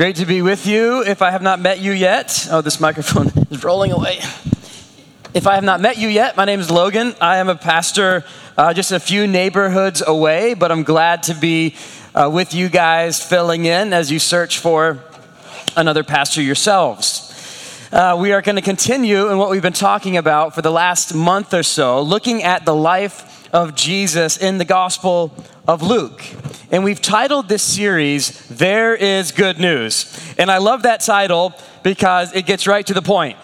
Great to be with you. If I have not met you yet, oh, this microphone is rolling away. If I have not met you yet, my name is Logan. I am a pastor uh, just a few neighborhoods away, but I'm glad to be uh, with you guys filling in as you search for another pastor yourselves. Uh, we are going to continue in what we've been talking about for the last month or so, looking at the life of Jesus in the Gospel of Luke. And we've titled this series, There is Good News. And I love that title because it gets right to the point.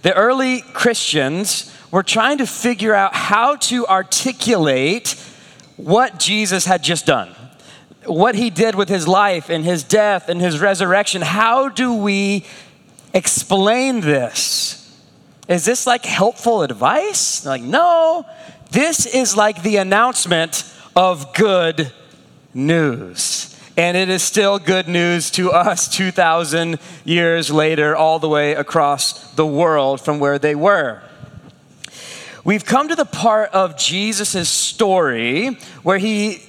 The early Christians were trying to figure out how to articulate what Jesus had just done, what he did with his life and his death and his resurrection. How do we explain this? Is this like helpful advice? Like, no, this is like the announcement of good news. And it is still good news to us 2,000 years later, all the way across the world from where they were. We've come to the part of Jesus' story where he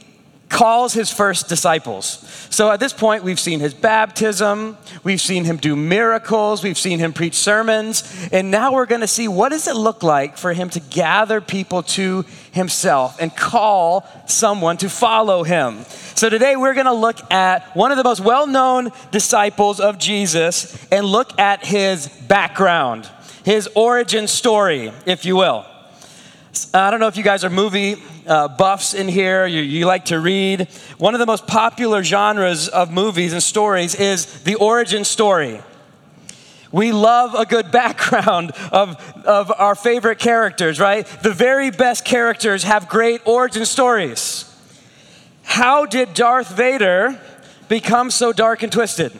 calls his first disciples. So at this point, we've seen his baptism, we've seen him do miracles, we've seen him preach sermons, and now we're going to see what does it look like for him to gather people to himself and call someone to follow him. So today we're going to look at one of the most well-known disciples of Jesus and look at his background, his origin story, if you will. I don't know if you guys are movie uh, buffs in here, you, you like to read. One of the most popular genres of movies and stories is the origin story. We love a good background of, of our favorite characters, right? The very best characters have great origin stories. How did Darth Vader become so dark and twisted?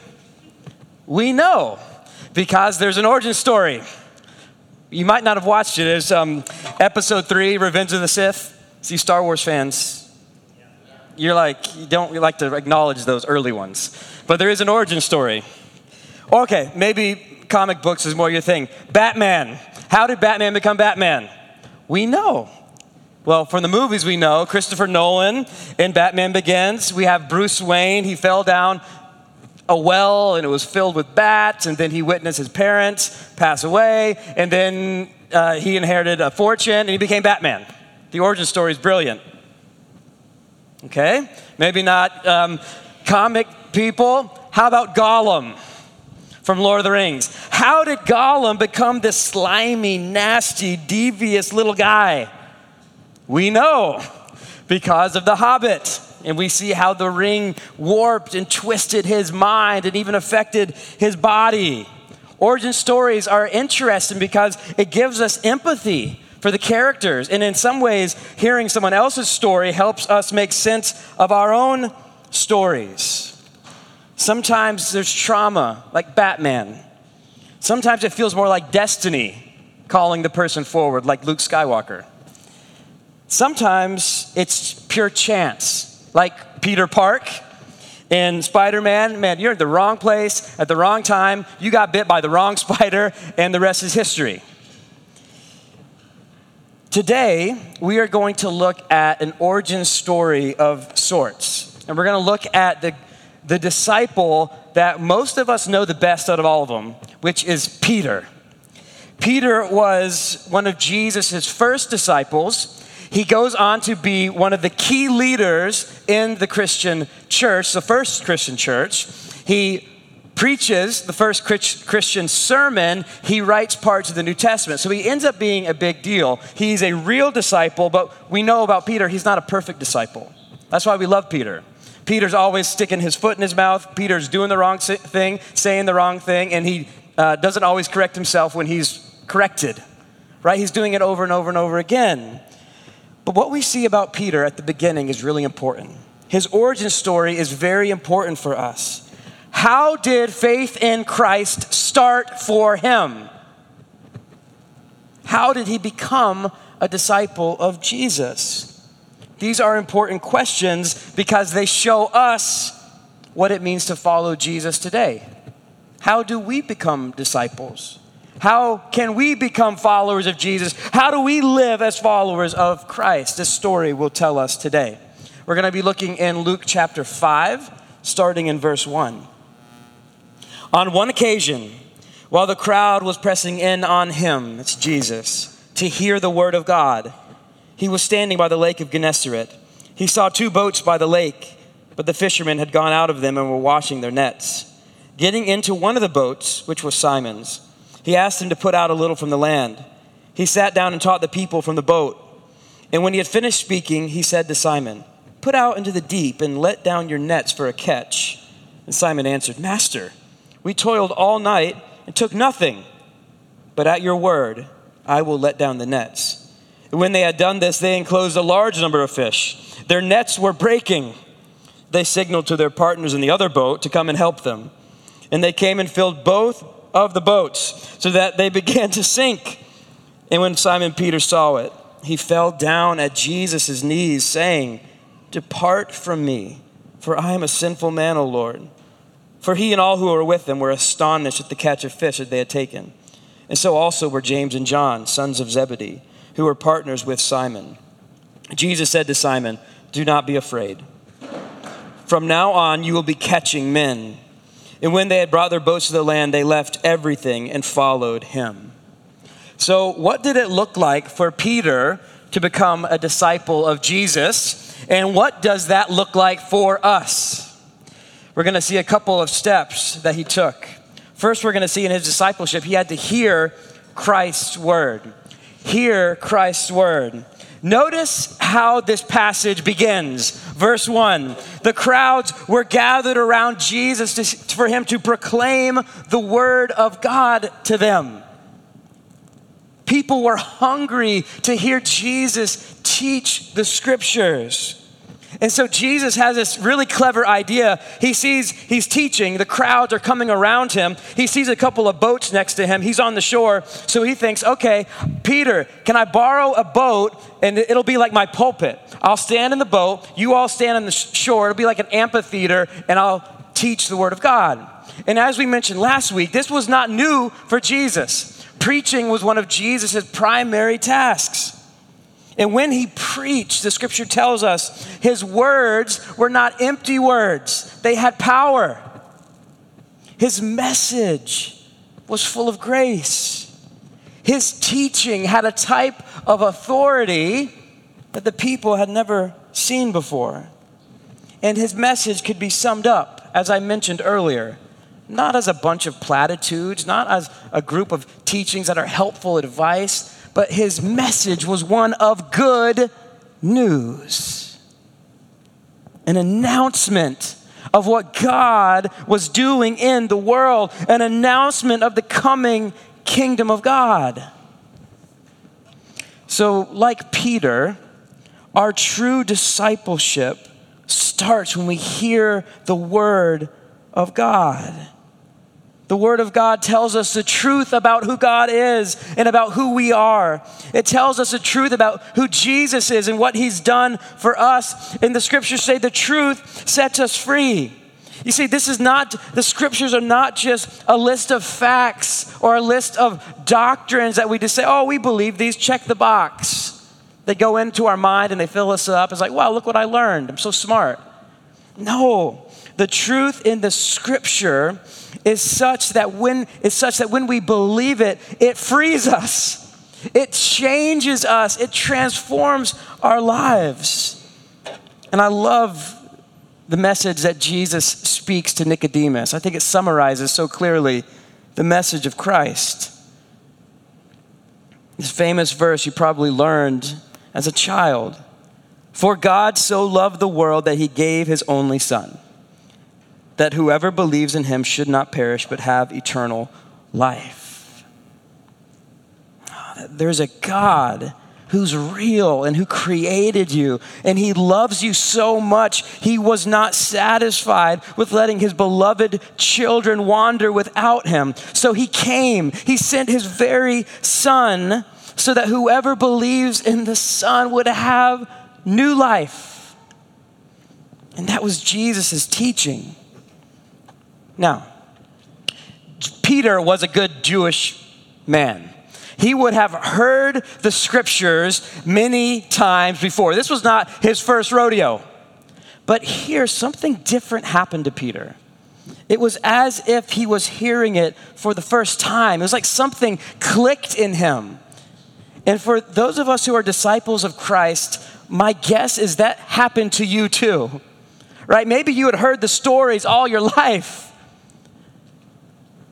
We know because there's an origin story. You might not have watched it. It's um, episode three, Revenge of the Sith. See, Star Wars fans, you're like, you don't like to acknowledge those early ones. But there is an origin story. Okay, maybe comic books is more your thing. Batman. How did Batman become Batman? We know. Well, from the movies we know, Christopher Nolan in Batman Begins, we have Bruce Wayne. He fell down a well and it was filled with bats, and then he witnessed his parents pass away, and then uh, he inherited a fortune and he became Batman. The origin story is brilliant. Okay? Maybe not um, comic people. How about Gollum from Lord of the Rings? How did Gollum become this slimy, nasty, devious little guy? We know because of The Hobbit. And we see how the ring warped and twisted his mind and even affected his body. Origin stories are interesting because it gives us empathy for the characters. And in some ways, hearing someone else's story helps us make sense of our own stories. Sometimes there's trauma, like Batman. Sometimes it feels more like destiny calling the person forward, like Luke Skywalker. Sometimes it's pure chance, like Peter Park in Spider Man. Man, you're in the wrong place at the wrong time. You got bit by the wrong spider, and the rest is history. Today, we are going to look at an origin story of sorts. And we're going to look at the, the disciple that most of us know the best out of all of them, which is Peter. Peter was one of Jesus' first disciples. He goes on to be one of the key leaders in the Christian church, the first Christian church. He preaches the first Christian sermon, he writes parts of the New Testament. So he ends up being a big deal. He's a real disciple, but we know about Peter, he's not a perfect disciple. That's why we love Peter. Peter's always sticking his foot in his mouth. Peter's doing the wrong thing, saying the wrong thing, and he uh, doesn't always correct himself when he's corrected, right? He's doing it over and over and over again. But what we see about Peter at the beginning is really important. His origin story is very important for us. How did faith in Christ start for him? How did he become a disciple of Jesus? These are important questions because they show us what it means to follow Jesus today. How do we become disciples? How can we become followers of Jesus? How do we live as followers of Christ? This story will tell us today. We're going to be looking in Luke chapter 5, starting in verse 1. On one occasion, while the crowd was pressing in on him, that's Jesus, to hear the word of God, he was standing by the lake of Gennesaret. He saw two boats by the lake, but the fishermen had gone out of them and were washing their nets. Getting into one of the boats, which was Simon's, he asked him to put out a little from the land. He sat down and taught the people from the boat. And when he had finished speaking, he said to Simon, Put out into the deep and let down your nets for a catch. And Simon answered, Master, we toiled all night and took nothing, but at your word, I will let down the nets. When they had done this, they enclosed a large number of fish. Their nets were breaking. They signaled to their partners in the other boat to come and help them. And they came and filled both of the boats so that they began to sink. And when Simon Peter saw it, he fell down at Jesus' knees, saying, Depart from me, for I am a sinful man, O Lord. For he and all who were with him were astonished at the catch of fish that they had taken. And so also were James and John, sons of Zebedee, who were partners with Simon. Jesus said to Simon, Do not be afraid. From now on, you will be catching men. And when they had brought their boats to the land, they left everything and followed him. So, what did it look like for Peter to become a disciple of Jesus? And what does that look like for us? We're going to see a couple of steps that he took. First, we're going to see in his discipleship, he had to hear Christ's word. Hear Christ's word. Notice how this passage begins. Verse 1 The crowds were gathered around Jesus to, for him to proclaim the word of God to them. People were hungry to hear Jesus teach the scriptures. And so Jesus has this really clever idea. He sees he's teaching, the crowds are coming around him. He sees a couple of boats next to him. He's on the shore. So he thinks, okay, Peter, can I borrow a boat and it'll be like my pulpit? I'll stand in the boat, you all stand on the shore. It'll be like an amphitheater, and I'll teach the word of God. And as we mentioned last week, this was not new for Jesus. Preaching was one of Jesus' primary tasks. And when he preached, the scripture tells us his words were not empty words, they had power. His message was full of grace. His teaching had a type of authority that the people had never seen before. And his message could be summed up, as I mentioned earlier, not as a bunch of platitudes, not as a group of teachings that are helpful advice, but his message was one of good news an announcement of what God was doing in the world, an announcement of the coming kingdom of God. So, like Peter, our true discipleship starts when we hear the word of God. The Word of God tells us the truth about who God is and about who we are. It tells us the truth about who Jesus is and what He's done for us. And the scriptures say the truth sets us free. You see, this is not, the scriptures are not just a list of facts or a list of doctrines that we just say, oh, we believe these, check the box. They go into our mind and they fill us up. It's like, wow, look what I learned. I'm so smart. No, the truth in the scripture is such that when is such that when we believe it, it frees us. It changes us. It transforms our lives. And I love the message that Jesus speaks to Nicodemus. I think it summarizes so clearly the message of Christ. This famous verse you probably learned as a child. For God so loved the world that he gave his only son that whoever believes in him should not perish but have eternal life. Ah, there's a God who's real and who created you, and he loves you so much, he was not satisfied with letting his beloved children wander without him. So he came, he sent his very son so that whoever believes in the son would have new life. And that was Jesus' teaching. Now, Peter was a good Jewish man. He would have heard the scriptures many times before. This was not his first rodeo. But here, something different happened to Peter. It was as if he was hearing it for the first time. It was like something clicked in him. And for those of us who are disciples of Christ, my guess is that happened to you too. Right? Maybe you had heard the stories all your life.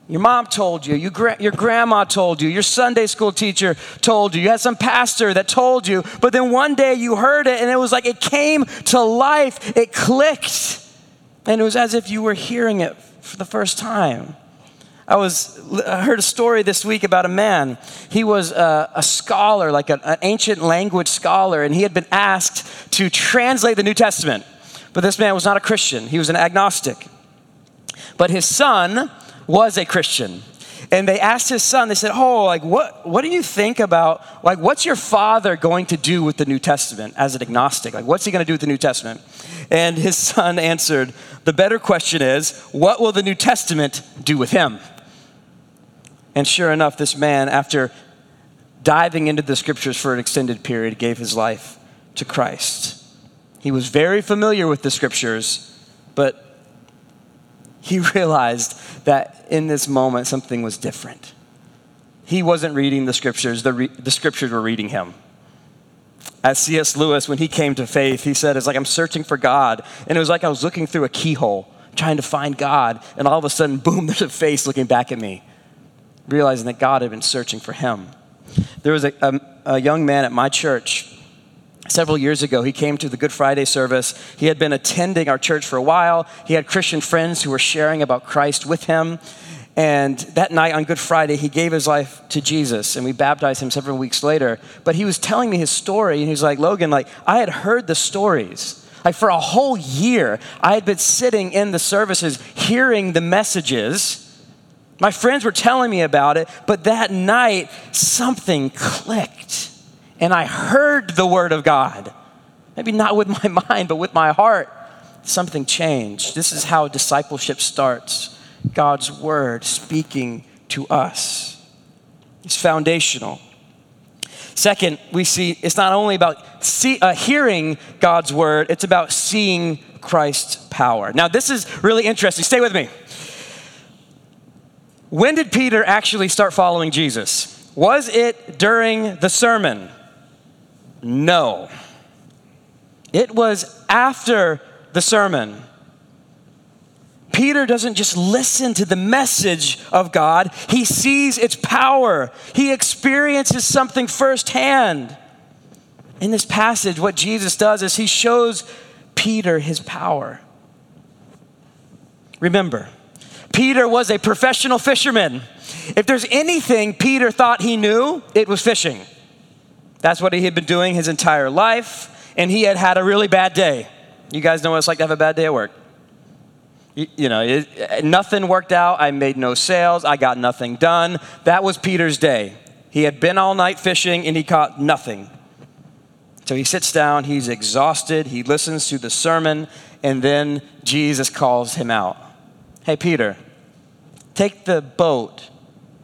Your mom told you, you gra- your grandma told you, your Sunday school teacher told you, you had some pastor that told you, but then one day you heard it and it was like it came to life, it clicked, and it was as if you were hearing it for the first time. I was I heard a story this week about a man. He was a, a scholar, like an ancient language scholar, and he had been asked to translate the New Testament. But this man was not a Christian; he was an agnostic. But his son was a Christian. And they asked his son, they said, Oh, like, what, what do you think about, like, what's your father going to do with the New Testament as an agnostic? Like, what's he going to do with the New Testament? And his son answered, The better question is, what will the New Testament do with him? And sure enough, this man, after diving into the scriptures for an extended period, gave his life to Christ. He was very familiar with the scriptures, but he realized that in this moment something was different. He wasn't reading the scriptures, the, re- the scriptures were reading him. As C.S. Lewis, when he came to faith, he said, It's like I'm searching for God. And it was like I was looking through a keyhole, trying to find God. And all of a sudden, boom, there's a face looking back at me, realizing that God had been searching for him. There was a, a, a young man at my church Several years ago, he came to the Good Friday service. He had been attending our church for a while. He had Christian friends who were sharing about Christ with him. And that night on Good Friday, he gave his life to Jesus, and we baptized him several weeks later. But he was telling me his story, and he was like, Logan, like, I had heard the stories. Like, for a whole year, I had been sitting in the services hearing the messages. My friends were telling me about it, but that night, something clicked and I heard the word of God. Maybe not with my mind, but with my heart. Something changed. This is how discipleship starts God's word speaking to us. It's foundational. Second, we see it's not only about see, uh, hearing God's word, it's about seeing Christ's power. Now, this is really interesting. Stay with me. When did Peter actually start following Jesus? Was it during the sermon? No. It was after the sermon. Peter doesn't just listen to the message of God, he sees its power. He experiences something firsthand. In this passage, what Jesus does is he shows Peter his power. Remember, Peter was a professional fisherman. If there's anything Peter thought he knew, it was fishing. That's what he had been doing his entire life, and he had had a really bad day. You guys know what it's like to have a bad day at work. You, you know, it, nothing worked out. I made no sales. I got nothing done. That was Peter's day. He had been all night fishing and he caught nothing. So he sits down, he's exhausted, he listens to the sermon, and then Jesus calls him out. Hey, Peter, take the boat,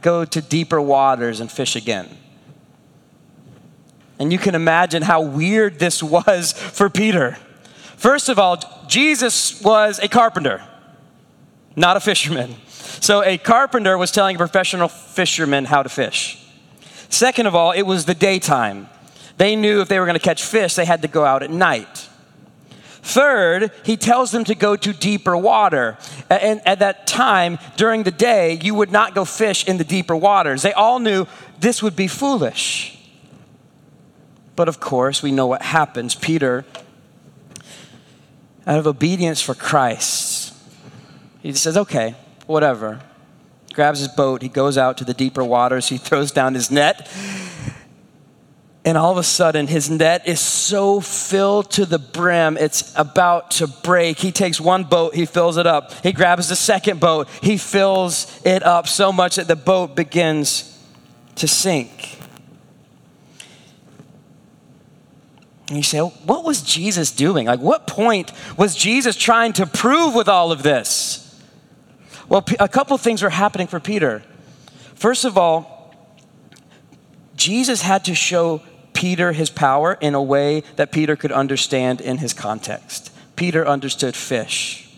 go to deeper waters, and fish again. And you can imagine how weird this was for Peter. First of all, Jesus was a carpenter, not a fisherman. So a carpenter was telling a professional fisherman how to fish. Second of all, it was the daytime. They knew if they were going to catch fish, they had to go out at night. Third, he tells them to go to deeper water. And at that time, during the day, you would not go fish in the deeper waters. They all knew this would be foolish. But of course, we know what happens. Peter, out of obedience for Christ, he says, okay, whatever. Grabs his boat, he goes out to the deeper waters, he throws down his net. And all of a sudden, his net is so filled to the brim, it's about to break. He takes one boat, he fills it up. He grabs the second boat, he fills it up so much that the boat begins to sink. And you say, what was Jesus doing? Like, what point was Jesus trying to prove with all of this? Well, a couple things were happening for Peter. First of all, Jesus had to show Peter his power in a way that Peter could understand in his context. Peter understood fish.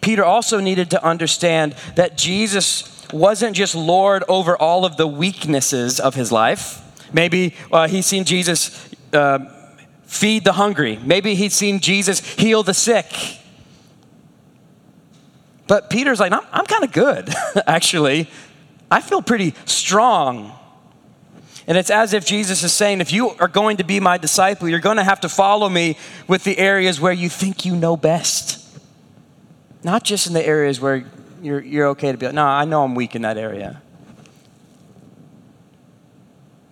Peter also needed to understand that Jesus wasn't just Lord over all of the weaknesses of his life. Maybe uh, he's seen Jesus uh, feed the hungry, maybe he'd seen Jesus heal the sick. But Peter's like, I'm, I'm kind of good, actually. I feel pretty strong. And it's as if Jesus is saying, if you are going to be my disciple, you're going to have to follow me with the areas where you think you know best. Not just in the areas where you're, you're okay to be no, I know I'm weak in that area.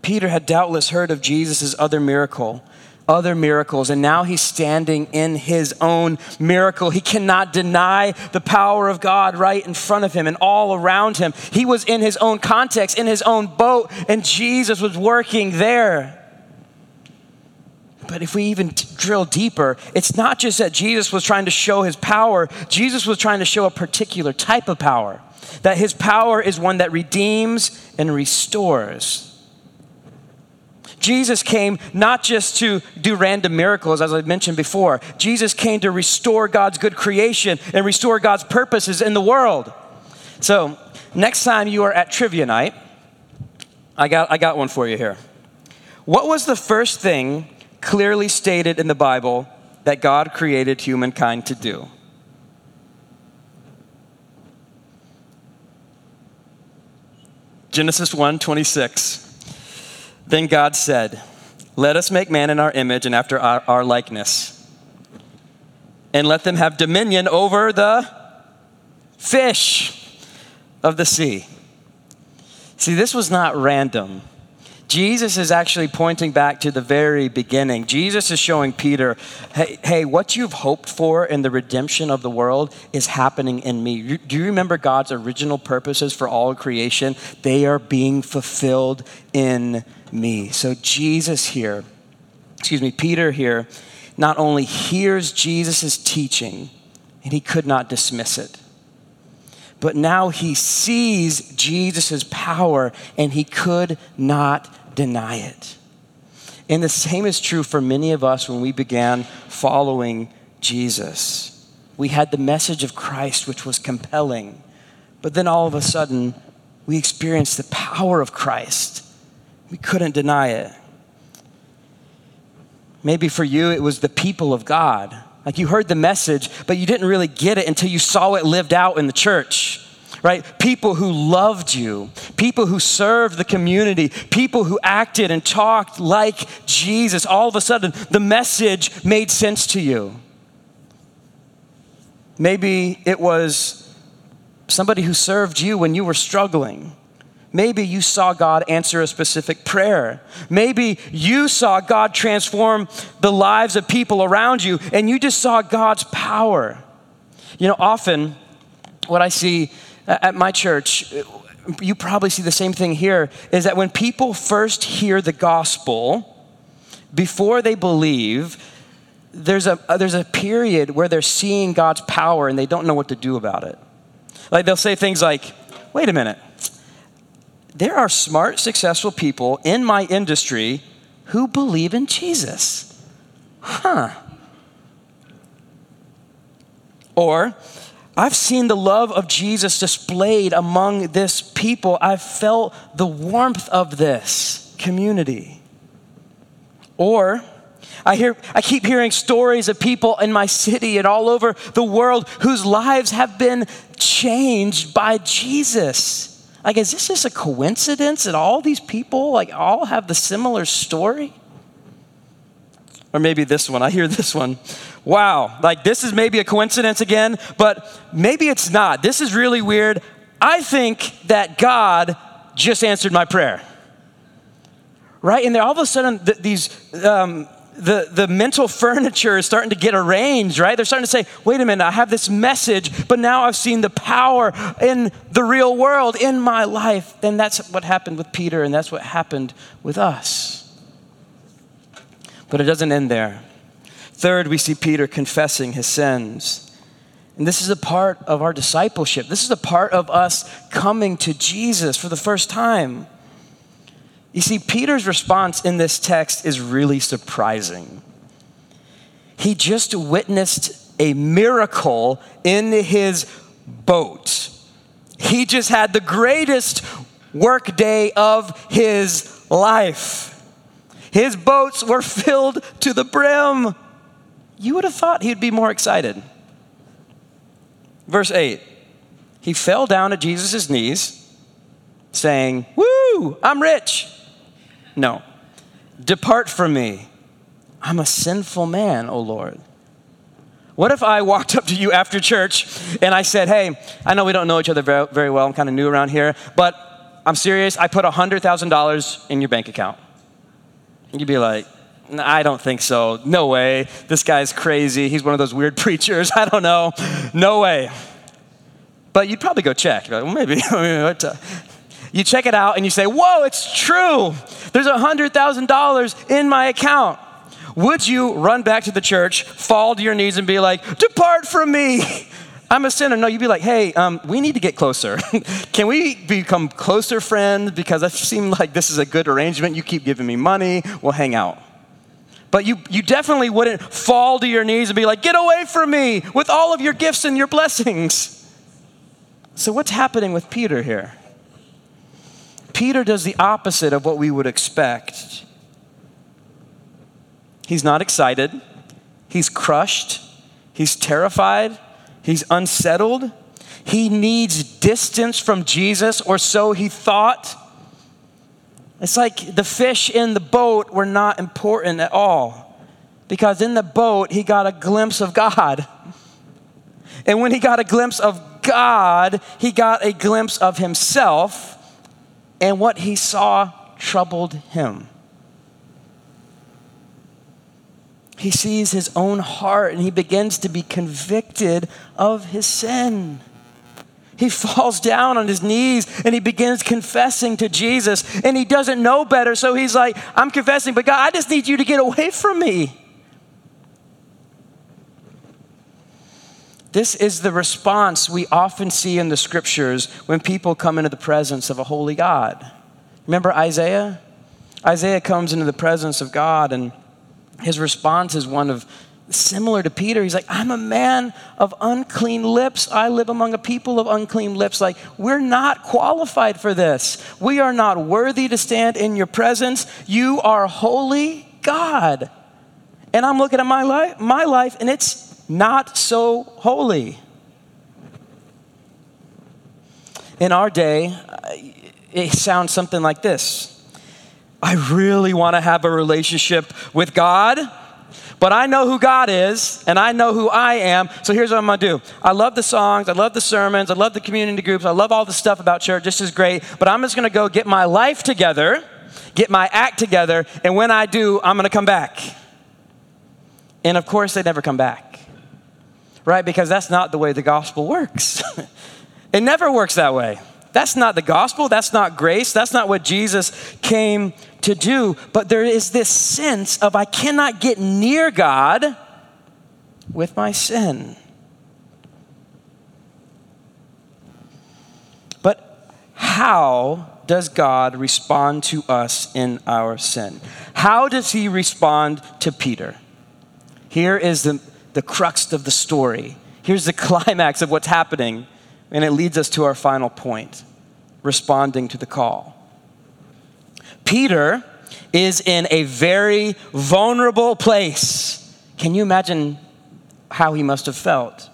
Peter had doubtless heard of Jesus' other miracle other miracles, and now he's standing in his own miracle. He cannot deny the power of God right in front of him and all around him. He was in his own context, in his own boat, and Jesus was working there. But if we even t- drill deeper, it's not just that Jesus was trying to show his power, Jesus was trying to show a particular type of power. That his power is one that redeems and restores. Jesus came not just to do random miracles, as I mentioned before. Jesus came to restore God's good creation and restore God's purposes in the world. So, next time you are at trivia night, I got, I got one for you here. What was the first thing clearly stated in the Bible that God created humankind to do? Genesis 1 26. Then God said, Let us make man in our image and after our, our likeness, and let them have dominion over the fish of the sea. See, this was not random. Jesus is actually pointing back to the very beginning. Jesus is showing Peter, hey, hey, what you've hoped for in the redemption of the world is happening in me. Do you remember God's original purposes for all creation? They are being fulfilled in me. So Jesus here, excuse me, Peter here, not only hears Jesus' teaching, and he could not dismiss it, but now he sees Jesus' power and he could not deny it. And the same is true for many of us when we began following Jesus. We had the message of Christ, which was compelling, but then all of a sudden, we experienced the power of Christ we couldn't deny it. Maybe for you, it was the people of God. Like you heard the message, but you didn't really get it until you saw it lived out in the church right? People who loved you, people who served the community, people who acted and talked like Jesus. All of a sudden, the message made sense to you. Maybe it was somebody who served you when you were struggling. Maybe you saw God answer a specific prayer. Maybe you saw God transform the lives of people around you and you just saw God's power. You know, often what I see at my church, you probably see the same thing here, is that when people first hear the gospel, before they believe, there's a, uh, there's a period where they're seeing God's power and they don't know what to do about it. Like they'll say things like, wait a minute, there are smart, successful people in my industry who believe in Jesus. Huh. Or, I've seen the love of Jesus displayed among this people. I've felt the warmth of this community. Or, I, hear, I keep hearing stories of people in my city and all over the world whose lives have been changed by Jesus. Like, is this just a coincidence that all these people, like, all have the similar story? Or maybe this one. I hear this one. Wow, like this is maybe a coincidence again, but maybe it's not. This is really weird. I think that God just answered my prayer. Right? And then all of a sudden, th- these um, the, the mental furniture is starting to get arranged, right? They're starting to say, wait a minute, I have this message, but now I've seen the power in the real world, in my life. And that's what happened with Peter, and that's what happened with us. But it doesn't end there. Third, we see Peter confessing his sins. And this is a part of our discipleship. This is a part of us coming to Jesus for the first time. You see, Peter's response in this text is really surprising. He just witnessed a miracle in his boat. He just had the greatest work day of his life. His boats were filled to the brim. You would have thought he'd be more excited. Verse 8 He fell down at Jesus' knees, saying, Woo, I'm rich. No, depart from me. I'm a sinful man, O Lord. What if I walked up to you after church and I said, Hey, I know we don't know each other very, well, I'm kind of new around here, but I'm serious, I put $100,000 in your bank account. You'd be like, I don't think so. No way. This guy's crazy. He's one of those weird preachers. I don't know. No way. But you'd probably go check. Like, well, maybe. you check it out and you say, Whoa, it's true. There's $100,000 in my account. Would you run back to the church, fall to your knees, and be like, Depart from me? I'm a sinner. No, you'd be like, hey, um, we need to get closer. Can we become closer friends? Because I seem like this is a good arrangement. You keep giving me money, we'll hang out. But you, you definitely wouldn't fall to your knees and be like, get away from me with all of your gifts and your blessings. So, what's happening with Peter here? Peter does the opposite of what we would expect. He's not excited, he's crushed, he's terrified, he's unsettled. He needs distance from Jesus, or so he thought. It's like the fish in the boat were not important at all because in the boat he got a glimpse of God. And when he got a glimpse of God, he got a glimpse of himself, and what he saw troubled him. He sees his own heart and he begins to be convicted of his sin. He falls down on his knees and he begins confessing to Jesus, and he doesn't know better, so he's like, I'm confessing, but God, I just need you to get away from me. This is the response we often see in the scriptures when people come into the presence of a holy God. Remember Isaiah? Isaiah comes into the presence of God, and his response is one of similar to Peter. He's like, I'm a man of unclean lips. I live among a people of unclean lips. Like, we're not qualified for this. We are not worthy to stand in your presence. You are holy God. And I'm looking at my life, my life, and it's not so holy. In our day, uh, it sounds something like this. I really want to have a relationship with God but I know who God is and I know who I am. So here's what I'm going to do. I love the songs, I love the sermons, I love the community groups, I love all the stuff about church. This is great. But I'm just going to go get my life together, get my act together, and when I do, I'm going to come back. And of course, they never come back. Right? Because that's not the way the gospel works. it never works that way. That's not the gospel. That's not grace. That's not what Jesus came to do. But there is this sense of I cannot get near God with my sin. But how does God respond to us in our sin? How does he respond to Peter? Here is the, the crux of the story. Here's the climax of what's happening, and it leads us to our final point responding to the call. Peter is in a very vulnerable place. Can you imagine how he must have felt?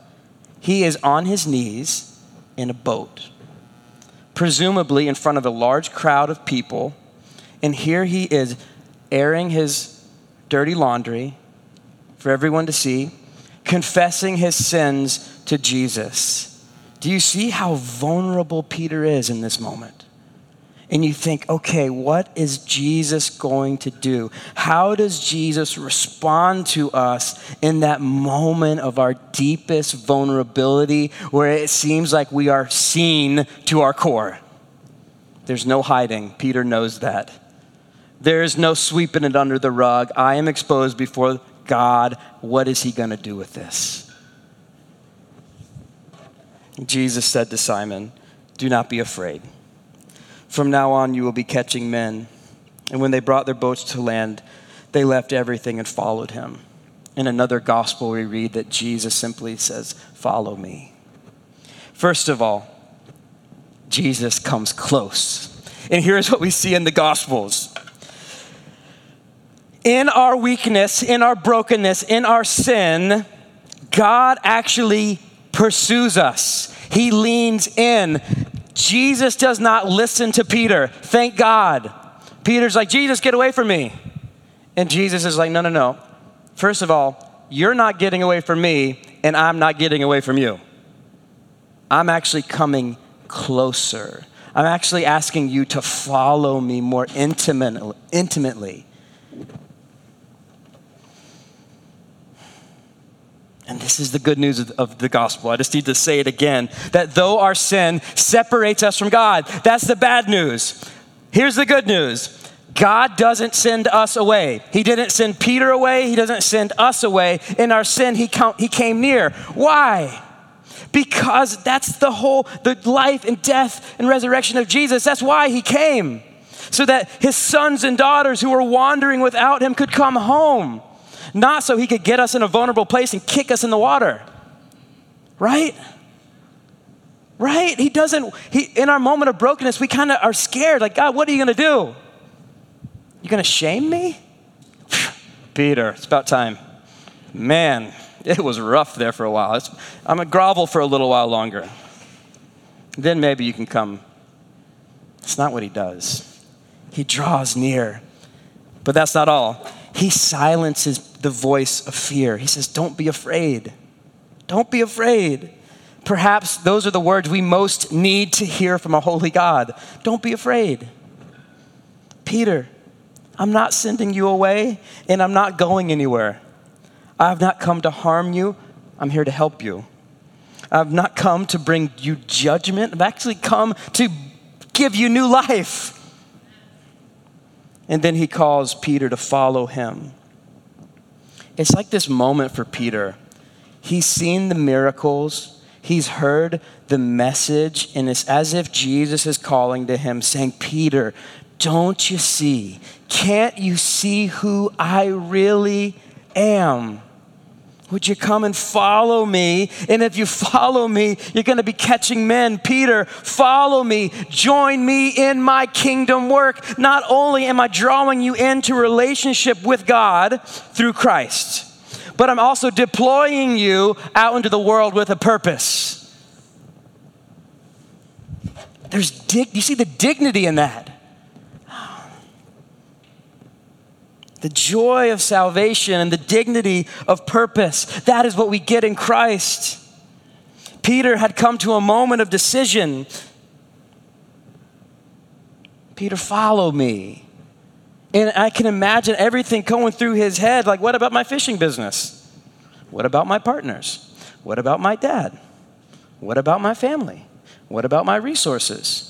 He is on his knees in a boat, presumably in front of a large crowd of people, and here he is airing his dirty laundry for everyone to see, confessing his sins to Jesus. Do you see how vulnerable Peter is in this moment? And you think, okay, what is Jesus going to do? How does Jesus respond to us in that moment of our deepest vulnerability where it seems like we are seen to our core? There's no hiding. Peter knows that. There is no sweeping it under the rug. I am exposed before God. What is he going to do with this? Jesus said to Simon, Do not be afraid. From now on, you will be catching men. And when they brought their boats to land, they left everything and followed him. In another gospel, we read that Jesus simply says, Follow me. First of all, Jesus comes close. And here's what we see in the gospels in our weakness, in our brokenness, in our sin, God actually pursues us. He leans in. Jesus does not listen to Peter. Thank God. Peter's like, Jesus, get away from me. And Jesus is like, no, no, no. First of all, you're not getting away from me, and I'm not getting away from you. I'm actually coming closer. I'm actually asking you to follow me more intimate, intimately. And this is the good news of, the gospel. I just need to say it again that though our sin separates us from God, that's the bad news. Here's the good news God doesn't send us away. He didn't send Peter away. He doesn't send us away. In our sin, he, count, he came near. Why? Because that's the whole, the life and death and resurrection of Jesus. That's why he came. So that his sons and daughters who were wandering without him could come home. Not so he could get us in a vulnerable place and kick us in the water. Right? Right? He doesn't, he, in our moment of brokenness, we kind of are scared. Like, God, what are you going to do? You going to shame me? Peter, it's about time. Man, it was rough there for a while. It's, I'm going to grovel for a little while longer. Then maybe you can come. It's not what he does. He draws near. But that's not all. He silences the voice of fear. He says, Don't be afraid. Don't be afraid. Perhaps those are the words we most need to hear from a holy God. Don't be afraid. Peter, I'm not sending you away and I'm not going anywhere. I have not come to harm you, I'm here to help you. I've not come to bring you judgment, I've actually come to give you new life. And then he calls Peter to follow him. It's like this moment for Peter. He's seen the miracles, he's heard the message, and it's as if Jesus is calling to him, saying, Peter, don't you see? Can't you see who I really am? Would you come and follow me? And if you follow me, you're going to be catching men. Peter, follow me. Join me in my kingdom work. Not only am I drawing you into relationship with God through Christ, but I'm also deploying you out into the world with a purpose. There's dig- you see the dignity in that. The joy of salvation and the dignity of purpose. That is what we get in Christ. Peter had come to a moment of decision. Peter, follow me. And I can imagine everything going through his head like, what about my fishing business? What about my partners? What about my dad? What about my family? What about my resources?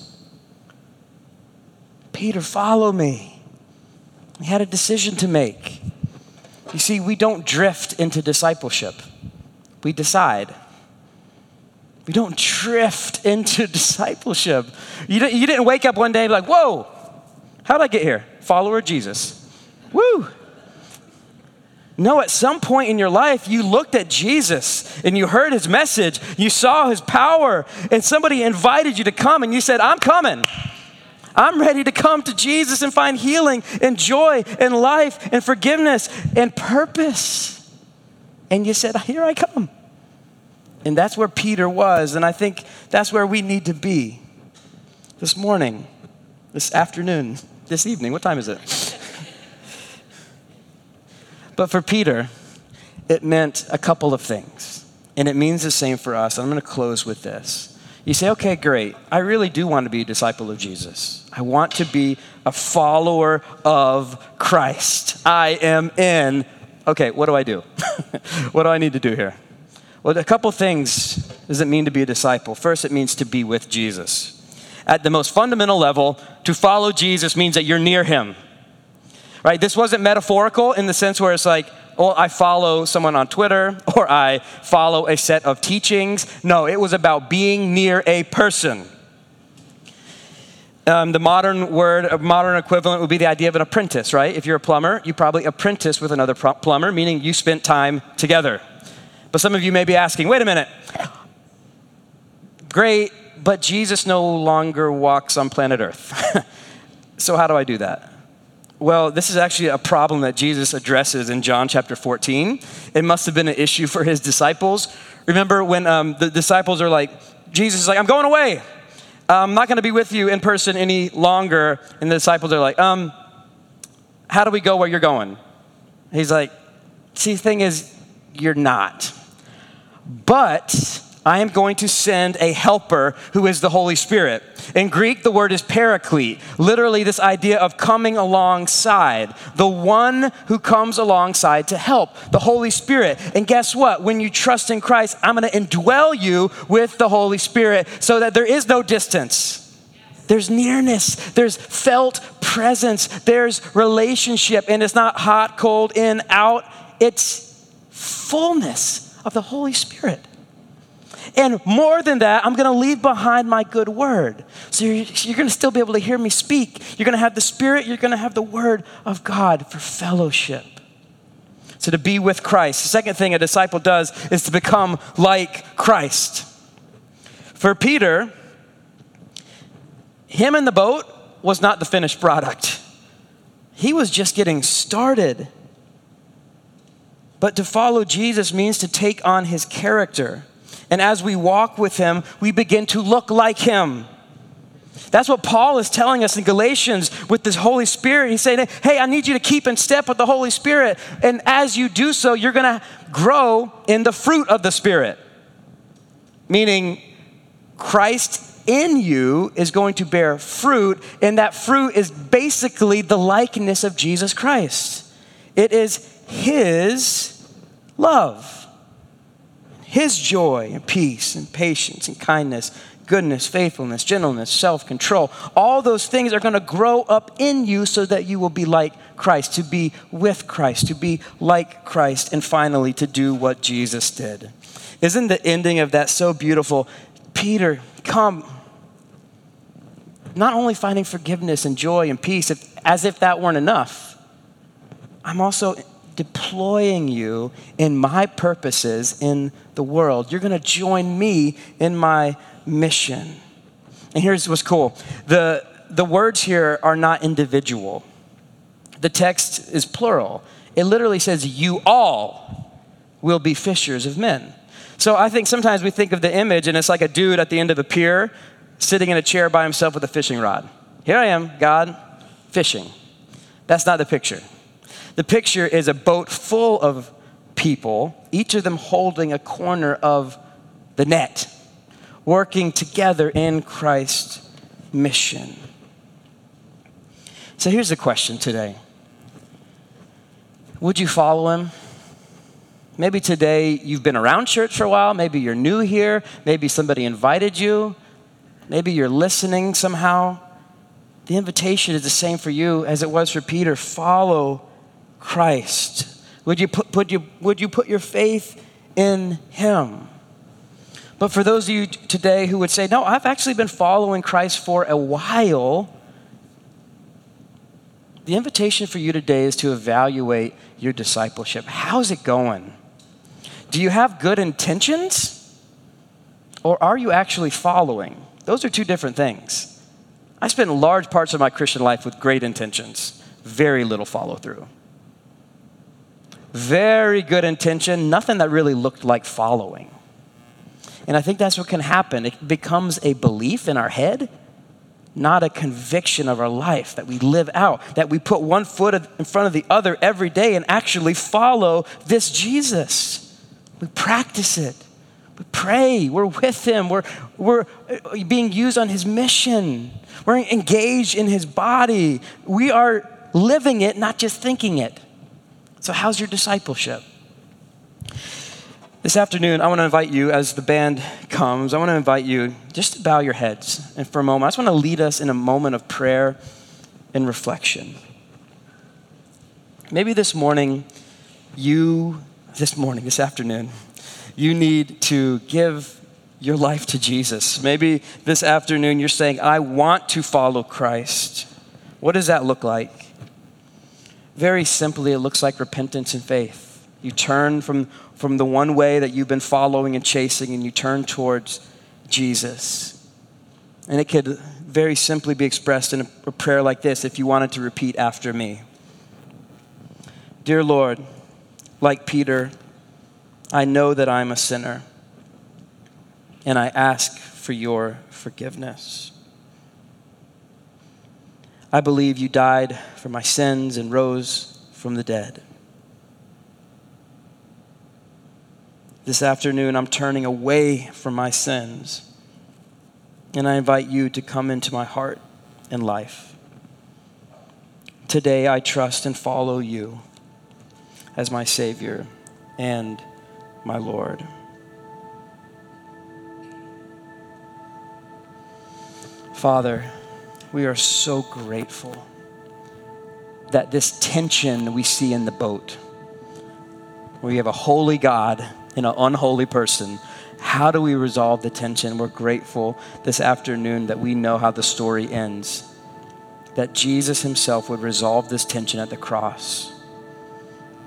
Peter, follow me. He had a decision to make. You see, we don't drift into discipleship, we decide. We don't drift into discipleship. You didn't, you didn't wake up one day like, whoa, how'd I get here? Follower of Jesus. Woo! No, at some point in your life, you looked at Jesus and you heard his message, you saw his power, and somebody invited you to come, and you said, I'm coming. I'm ready to come to Jesus and find healing and joy and life and forgiveness and purpose. And you said, Here I come. And that's where Peter was. And I think that's where we need to be this morning, this afternoon, this evening. What time is it? but for Peter, it meant a couple of things. And it means the same for us. I'm going to close with this. You say, okay, great. I really do want to be a disciple of Jesus. I want to be a follower of Christ. I am in. Okay, what do I do? what do I need to do here? Well, a couple things does it mean to be a disciple. First, it means to be with Jesus. At the most fundamental level, to follow Jesus means that you're near him. Right? This wasn't metaphorical in the sense where it's like, or I follow someone on Twitter, or I follow a set of teachings. No, it was about being near a person. Um, the modern word, a modern equivalent would be the idea of an apprentice, right? If you're a plumber, you probably apprentice with another plumber, meaning you spent time together. But some of you may be asking, wait a minute. Great, but Jesus no longer walks on planet Earth. so, how do I do that? Well, this is actually a problem that Jesus addresses in John chapter 14. It must have been an issue for his disciples. Remember when um, the disciples are like, Jesus is like, I'm going away. I'm not going to be with you in person any longer. And the disciples are like, um, how do we go where you're going? He's like, see, the thing is, you're not. But I am going to send a helper who is the Holy Spirit. In Greek, the word is paraclete, literally, this idea of coming alongside, the one who comes alongside to help, the Holy Spirit. And guess what? When you trust in Christ, I'm going to indwell you with the Holy Spirit so that there is no distance. There's nearness, there's felt presence, there's relationship, and it's not hot, cold, in, out. It's fullness of the Holy Spirit. And more than that, I'm going to leave behind my good word. So you're, you're going to still be able to hear me speak. You're going to have the Spirit, you're going to have the word of God for fellowship. So to be with Christ. The second thing a disciple does is to become like Christ. For Peter, him in the boat was not the finished product. He was just getting started. But to follow Jesus means to take on his character. And as we walk with him, we begin to look like him. That's what Paul is telling us in Galatians with this Holy Spirit. He's saying, Hey, I need you to keep in step with the Holy Spirit. And as you do so, you're going to grow in the fruit of the Spirit. Meaning, Christ in you is going to bear fruit, and that fruit is basically the likeness of Jesus Christ. It is His love. His joy and peace and patience and kindness, goodness, faithfulness, gentleness, self control. All those things are going to grow up in you so that you will be like Christ, to be with Christ, to be like Christ, and finally to do what Jesus did. Isn't the ending of that so beautiful? Peter, come. Not only finding forgiveness and joy and peace, if, as if that weren't enough, I'm also deploying you in my purposes in the world. You're going to join me in my mission. And here's what's cool the, the words here are not individual, the text is plural. It literally says, You all will be fishers of men. So I think sometimes we think of the image and it's like a dude at the end of a pier sitting in a chair by himself with a fishing rod. Here I am, God, fishing. That's not the picture. The picture is a boat full of people, each of them holding a corner of the net, working together in Christ's mission. So here's the question today Would you follow him? Maybe today you've been around church for a while. Maybe you're new here. Maybe somebody invited you. Maybe you're listening somehow. The invitation is the same for you as it was for Peter. Follow Christ? Would you put, put you, would you put your faith in Him? But for those of you today who would say, No, I've actually been following Christ for a while, the invitation for you today is to evaluate your discipleship. How's it going? Do you have good intentions? Or are you actually following? Those are two different things. I spent large parts of my Christian life with great intentions, very little follow through very good intention, nothing that really looked like following. And I think that's what can happen. It becomes a belief in our head, not a conviction of our life that we live out, that we put one foot in front of the other every day and actually follow this Jesus. We practice it. We pray. We're with him. We're, we're uh, being used on his mission. We're engaged in his body. We are living it, not just thinking it. So, how's your discipleship? This afternoon, I want to invite you, as the band comes, I want to invite you just to bow your heads. And for a moment, I just want to lead us in a moment of prayer and reflection. Maybe this morning, you, this morning, this afternoon, you need to give your life to Jesus. Maybe this afternoon you're saying, I want to follow Christ. What does that look like? Very simply, it looks like repentance and faith. You turn from, from the one way that you've been following and chasing, and you turn towards Jesus. And it could very simply be expressed in a, a prayer like this if you wanted to repeat after me Dear Lord, like Peter, I know that I'm a sinner, and I ask for your forgiveness. I believe you died for my sins and rose from the dead. This afternoon, I'm turning away from my sins, and I invite you to come into my heart and life. Today, I trust and follow you as my Savior and my Lord. Father, we are so grateful that this tension we see in the boat, where you have a holy God and an unholy person, how do we resolve the tension? We're grateful this afternoon that we know how the story ends, that Jesus himself would resolve this tension at the cross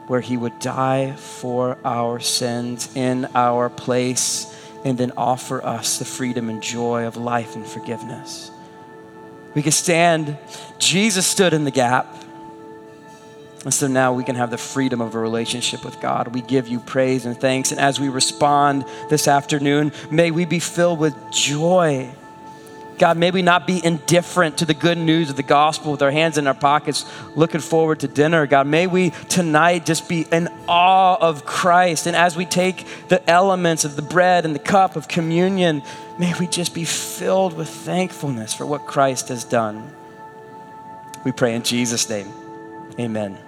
where he would die for our sins in our place and then offer us the freedom and joy of life and forgiveness. We can stand, Jesus stood in the gap. And so now we can have the freedom of a relationship with God. We give you praise and thanks. And as we respond this afternoon, may we be filled with joy God, may we not be indifferent to the good news of the gospel with our hands in our pockets, looking forward to dinner. God, may we tonight just be in awe of Christ. And as we take the elements of the bread and the cup of communion, may we just be filled with thankfulness for what Christ has done. We pray in Jesus' name. Amen.